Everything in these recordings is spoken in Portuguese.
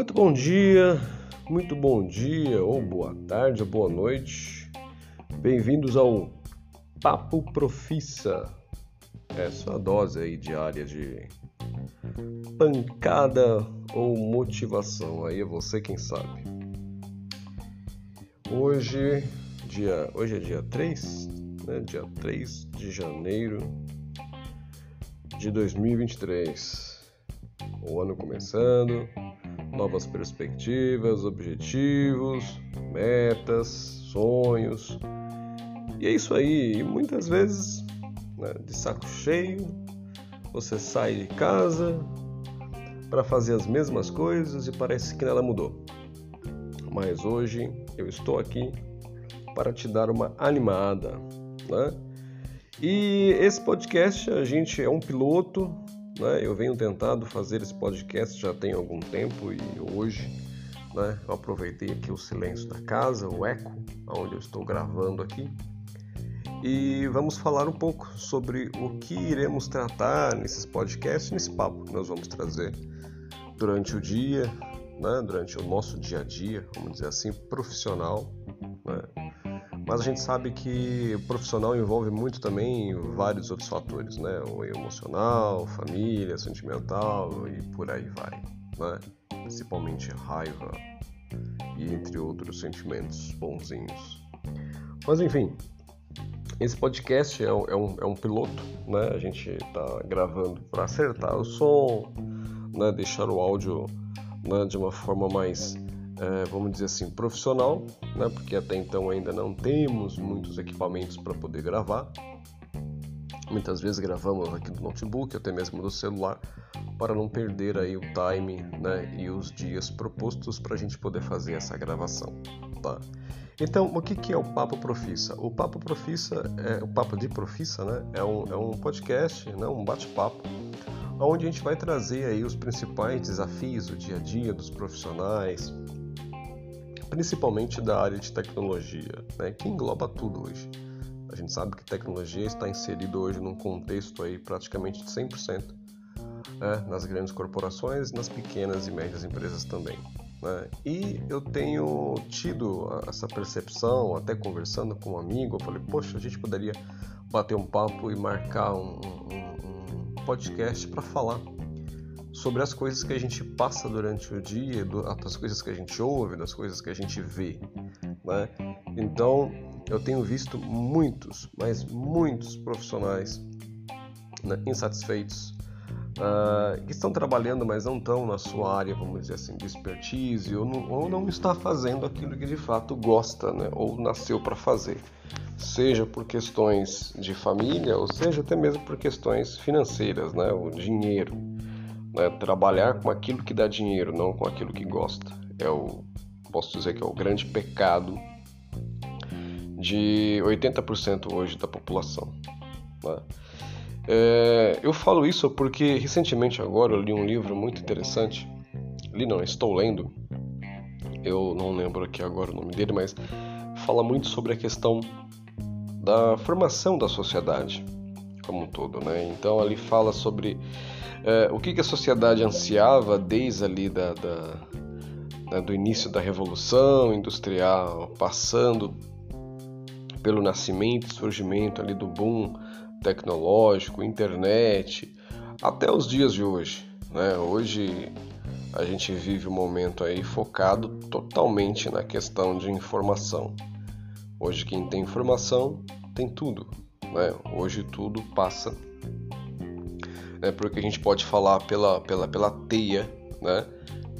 Muito bom dia, muito bom dia, ou boa tarde, ou boa noite. Bem-vindos ao Papo Profissa. É sua dose aí diária de pancada ou motivação. Aí é você quem sabe. Hoje, dia, hoje é dia 3, né? Dia 3 de janeiro de 2023. O ano começando, novas perspectivas, objetivos, metas, sonhos. E é isso aí. E muitas vezes, né, de saco cheio, você sai de casa para fazer as mesmas coisas e parece que nada mudou. Mas hoje eu estou aqui para te dar uma animada, né? E esse podcast a gente é um piloto né? Eu venho tentando fazer esse podcast já tem algum tempo e hoje né, eu aproveitei aqui o silêncio da casa, o eco, onde eu estou gravando aqui. E vamos falar um pouco sobre o que iremos tratar nesses podcasts, nesse papo que nós vamos trazer durante o dia, né, durante o nosso dia a dia, vamos dizer assim, profissional. Né? Mas a gente sabe que o profissional envolve muito também vários outros fatores, né? O emocional, família, sentimental e por aí vai, né? Principalmente raiva e entre outros sentimentos bonzinhos. Mas enfim, esse podcast é um, é um, é um piloto, né? A gente está gravando para acertar o som, né? deixar o áudio né? de uma forma mais é, vamos dizer assim, profissional, né? porque até então ainda não temos muitos equipamentos para poder gravar. Muitas vezes gravamos aqui do notebook, até mesmo do celular, para não perder aí o time né? e os dias propostos para a gente poder fazer essa gravação. Tá? Então, o que, que é o Papo Profissa? O Papo Profissa, é, o Papo de Profissa, né? é, um, é um podcast, né? um bate-papo, onde a gente vai trazer aí os principais desafios do dia a dia dos profissionais, principalmente da área de tecnologia, né, que engloba tudo hoje. A gente sabe que tecnologia está inserido hoje num contexto aí praticamente de 100% né, nas grandes corporações, nas pequenas e médias empresas também. Né? E eu tenho tido essa percepção, até conversando com um amigo, eu falei, poxa, a gente poderia bater um papo e marcar um, um, um podcast para falar sobre as coisas que a gente passa durante o dia, das coisas que a gente ouve, das coisas que a gente vê. Né? Então, eu tenho visto muitos, mas muitos profissionais né, insatisfeitos uh, que estão trabalhando, mas não estão na sua área, vamos dizer assim, de expertise, ou não, ou não está fazendo aquilo que de fato gosta, né, ou nasceu para fazer. Seja por questões de família, ou seja até mesmo por questões financeiras, né, o dinheiro. Né? Trabalhar com aquilo que dá dinheiro, não com aquilo que gosta. É o, posso dizer que é o grande pecado de 80% hoje da população. Né? É, eu falo isso porque recentemente agora eu li um livro muito interessante. Li não, estou lendo. Eu não lembro aqui agora o nome dele, mas fala muito sobre a questão da formação da sociedade como um todo, né? Então ali fala sobre é, o que, que, a sociedade ansiava desde ali da, da, da, do início da revolução industrial, passando pelo nascimento e surgimento ali do boom tecnológico, internet, até os dias de hoje, né? Hoje a gente vive um momento aí focado totalmente na questão de informação. Hoje quem tem informação tem tudo, né? Hoje tudo passa, né? porque a gente pode falar pela, pela, pela teia né?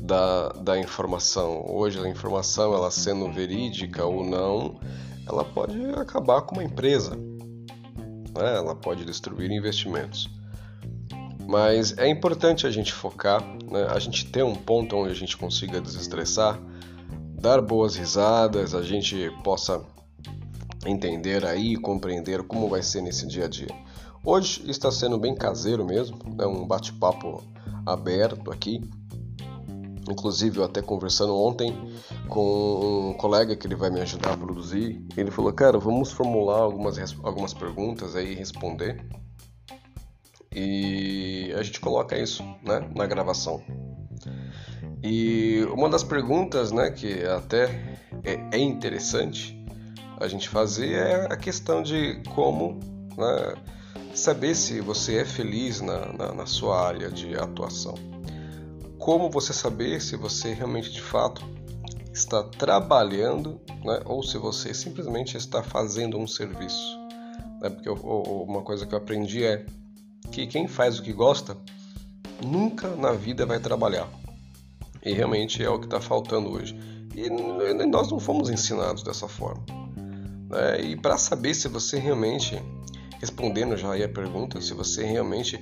da, da informação. Hoje a informação, ela sendo verídica ou não, ela pode acabar com uma empresa, né? ela pode destruir investimentos. Mas é importante a gente focar, né? a gente ter um ponto onde a gente consiga desestressar, dar boas risadas, a gente possa entender aí, compreender como vai ser nesse dia a dia. Hoje está sendo bem caseiro mesmo, é né? um bate-papo aberto aqui. Inclusive, eu até conversando ontem com um colega que ele vai me ajudar a produzir, ele falou: "Cara, vamos formular algumas algumas perguntas aí e responder". E a gente coloca isso, né, na gravação. E uma das perguntas, né, que até é, é interessante a gente fazer é a questão de como né, saber se você é feliz na, na, na sua área de atuação. Como você saber se você realmente de fato está trabalhando né, ou se você simplesmente está fazendo um serviço. Né? Porque eu, uma coisa que eu aprendi é que quem faz o que gosta nunca na vida vai trabalhar. E realmente é o que está faltando hoje. E nós não fomos ensinados dessa forma. Né? E para saber se você realmente, respondendo já aí a pergunta, se você realmente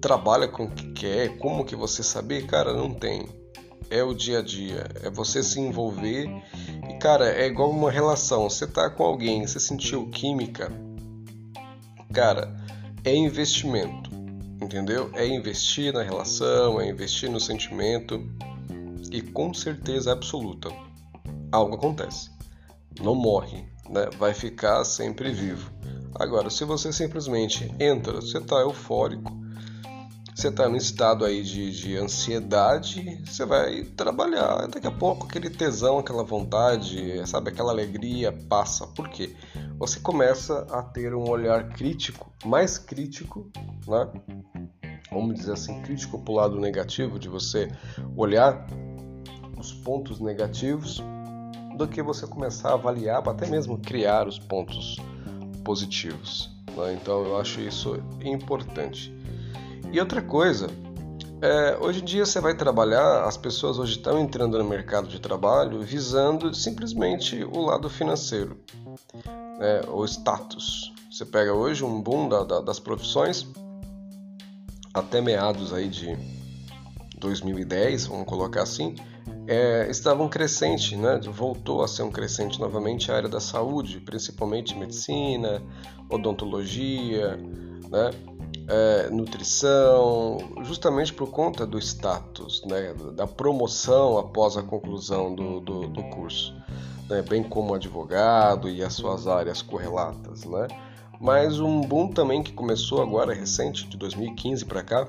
trabalha com o que quer, como que você saber, cara, não tem. É o dia a dia, é você se envolver. E cara, é igual uma relação. Você tá com alguém, você sentiu química, cara, é investimento, entendeu? É investir na relação, é investir no sentimento e com certeza absoluta algo acontece. Não morre, né? Vai ficar sempre vivo. Agora, se você simplesmente entra, você está eufórico, você está no estado aí de, de ansiedade, você vai trabalhar. Daqui a pouco aquele tesão, aquela vontade, sabe, aquela alegria passa. Por quê? Você começa a ter um olhar crítico, mais crítico, né? Vamos dizer assim, crítico para o lado negativo, de você olhar os pontos negativos do que você começar a avaliar, até mesmo criar os pontos positivos. Né? Então eu acho isso importante. E outra coisa, é, hoje em dia você vai trabalhar, as pessoas hoje estão entrando no mercado de trabalho visando simplesmente o lado financeiro, né? o status. Você pega hoje um boom da, da, das profissões até meados aí de 2010, vamos colocar assim, é, estava um crescente, né? voltou a ser um crescente novamente a área da saúde, principalmente medicina, odontologia, né? É, nutrição, justamente por conta do status, né? da promoção após a conclusão do, do, do curso, né? bem como advogado e as suas áreas correlatas. Né? Mas um boom também que começou agora recente, de 2015 para cá,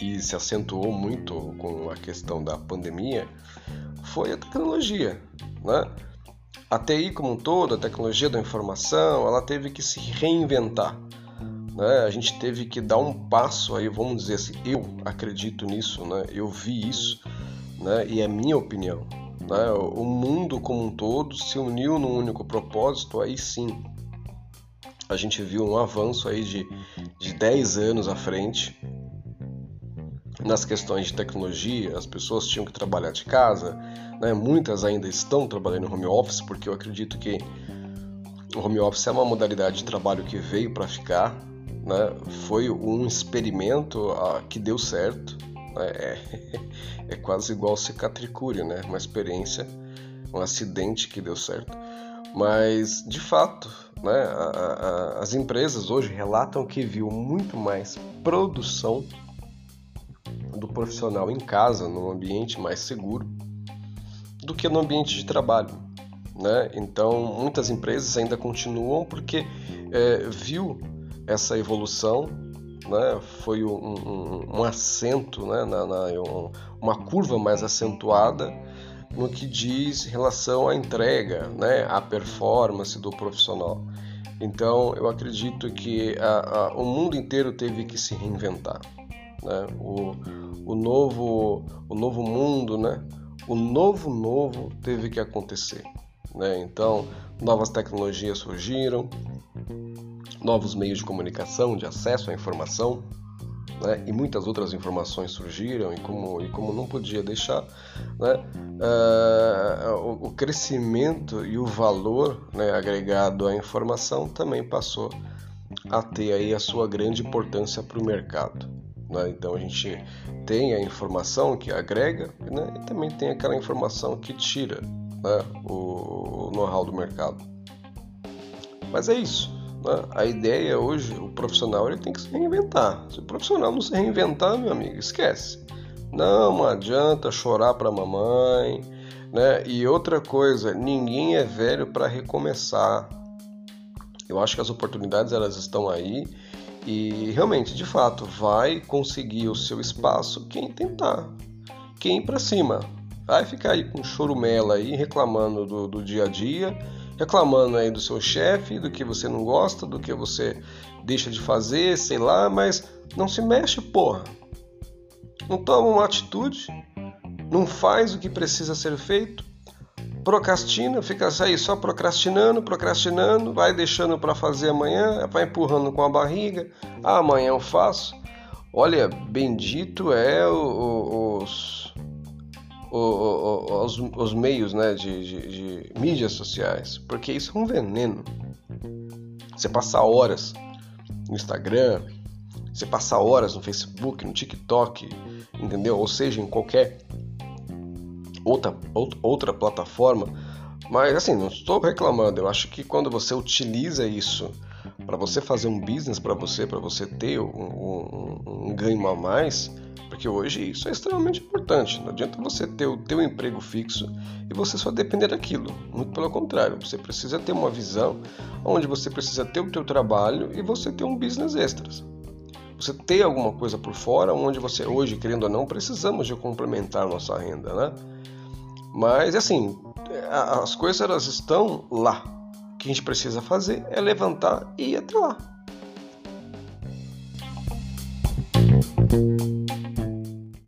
e se acentuou muito com a questão da pandemia foi a tecnologia, né? A TI como um todo, a tecnologia da informação, ela teve que se reinventar. Né? A gente teve que dar um passo aí, vamos dizer assim, eu acredito nisso, né? eu vi isso, né? e é minha opinião. Né? O mundo como um todo se uniu num único propósito, aí sim a gente viu um avanço aí de, de 10 anos à frente nas questões de tecnologia, as pessoas tinham que trabalhar de casa, né? muitas ainda estão trabalhando no home office, porque eu acredito que o home office é uma modalidade de trabalho que veio para ficar, né? foi um experimento uh, que deu certo, né? é, é, quase igual cicatricúria, né? uma experiência, um acidente que deu certo. Mas, de fato, né, a, a, as empresas hoje relatam que viu muito mais produção do profissional em casa, num ambiente mais seguro, do que no ambiente de trabalho. Né? Então, muitas empresas ainda continuam porque é, viu essa evolução, né? foi um, um, um acento, né? na, na um, uma curva mais acentuada no que diz relação à entrega, né? à performance do profissional. Então, eu acredito que a, a, o mundo inteiro teve que se reinventar. Né? O, o novo, o novo mundo, né? O novo novo teve que acontecer, né? Então, novas tecnologias surgiram, novos meios de comunicação, de acesso à informação, né? E muitas outras informações surgiram e como e como não podia deixar, né? Uh, o, o, crescimento e o valor né, agregado à informação também passou a ter aí a sua grande importância para o mercado. Né? Então a gente tem a informação que agrega né? e também tem aquela informação que tira né? o know-how do mercado. Mas é isso. Né? A ideia hoje, o profissional ele tem que se reinventar. Se o profissional não se reinventar, meu amigo, esquece. Não adianta chorar para mamãe. Né? E outra coisa, ninguém é velho para recomeçar. Eu acho que as oportunidades elas estão aí e realmente, de fato, vai conseguir o seu espaço quem tentar. quem ir para cima. Vai ficar aí com chorumela aí, reclamando do, do dia a dia, reclamando aí do seu chefe, do que você não gosta, do que você deixa de fazer, sei lá, mas não se mexe, porra. Não toma uma atitude, não faz o que precisa ser feito, procrastina, fica aí só procrastinando, procrastinando, vai deixando para fazer amanhã, vai empurrando com a barriga, ah, amanhã eu faço. Olha, bendito é os, os, os meios né, de, de, de mídias sociais, porque isso é um veneno. Você passar horas no Instagram, você passar horas no Facebook, no TikTok, entendeu? Ou seja, em qualquer outra, outra plataforma. Mas assim, não estou reclamando. Eu acho que quando você utiliza isso para você fazer um business para você, para você ter um, um, um, ganho a mais, porque hoje isso é extremamente importante. Não adianta você ter o teu emprego fixo e você só depender daquilo. Muito pelo contrário, você precisa ter uma visão onde você precisa ter o teu trabalho e você ter um business extras. Você ter alguma coisa por fora, onde você hoje, querendo ou não, precisamos de complementar nossa renda, né? Mas assim, as coisas elas estão lá. O que a gente precisa fazer é levantar e ir até lá.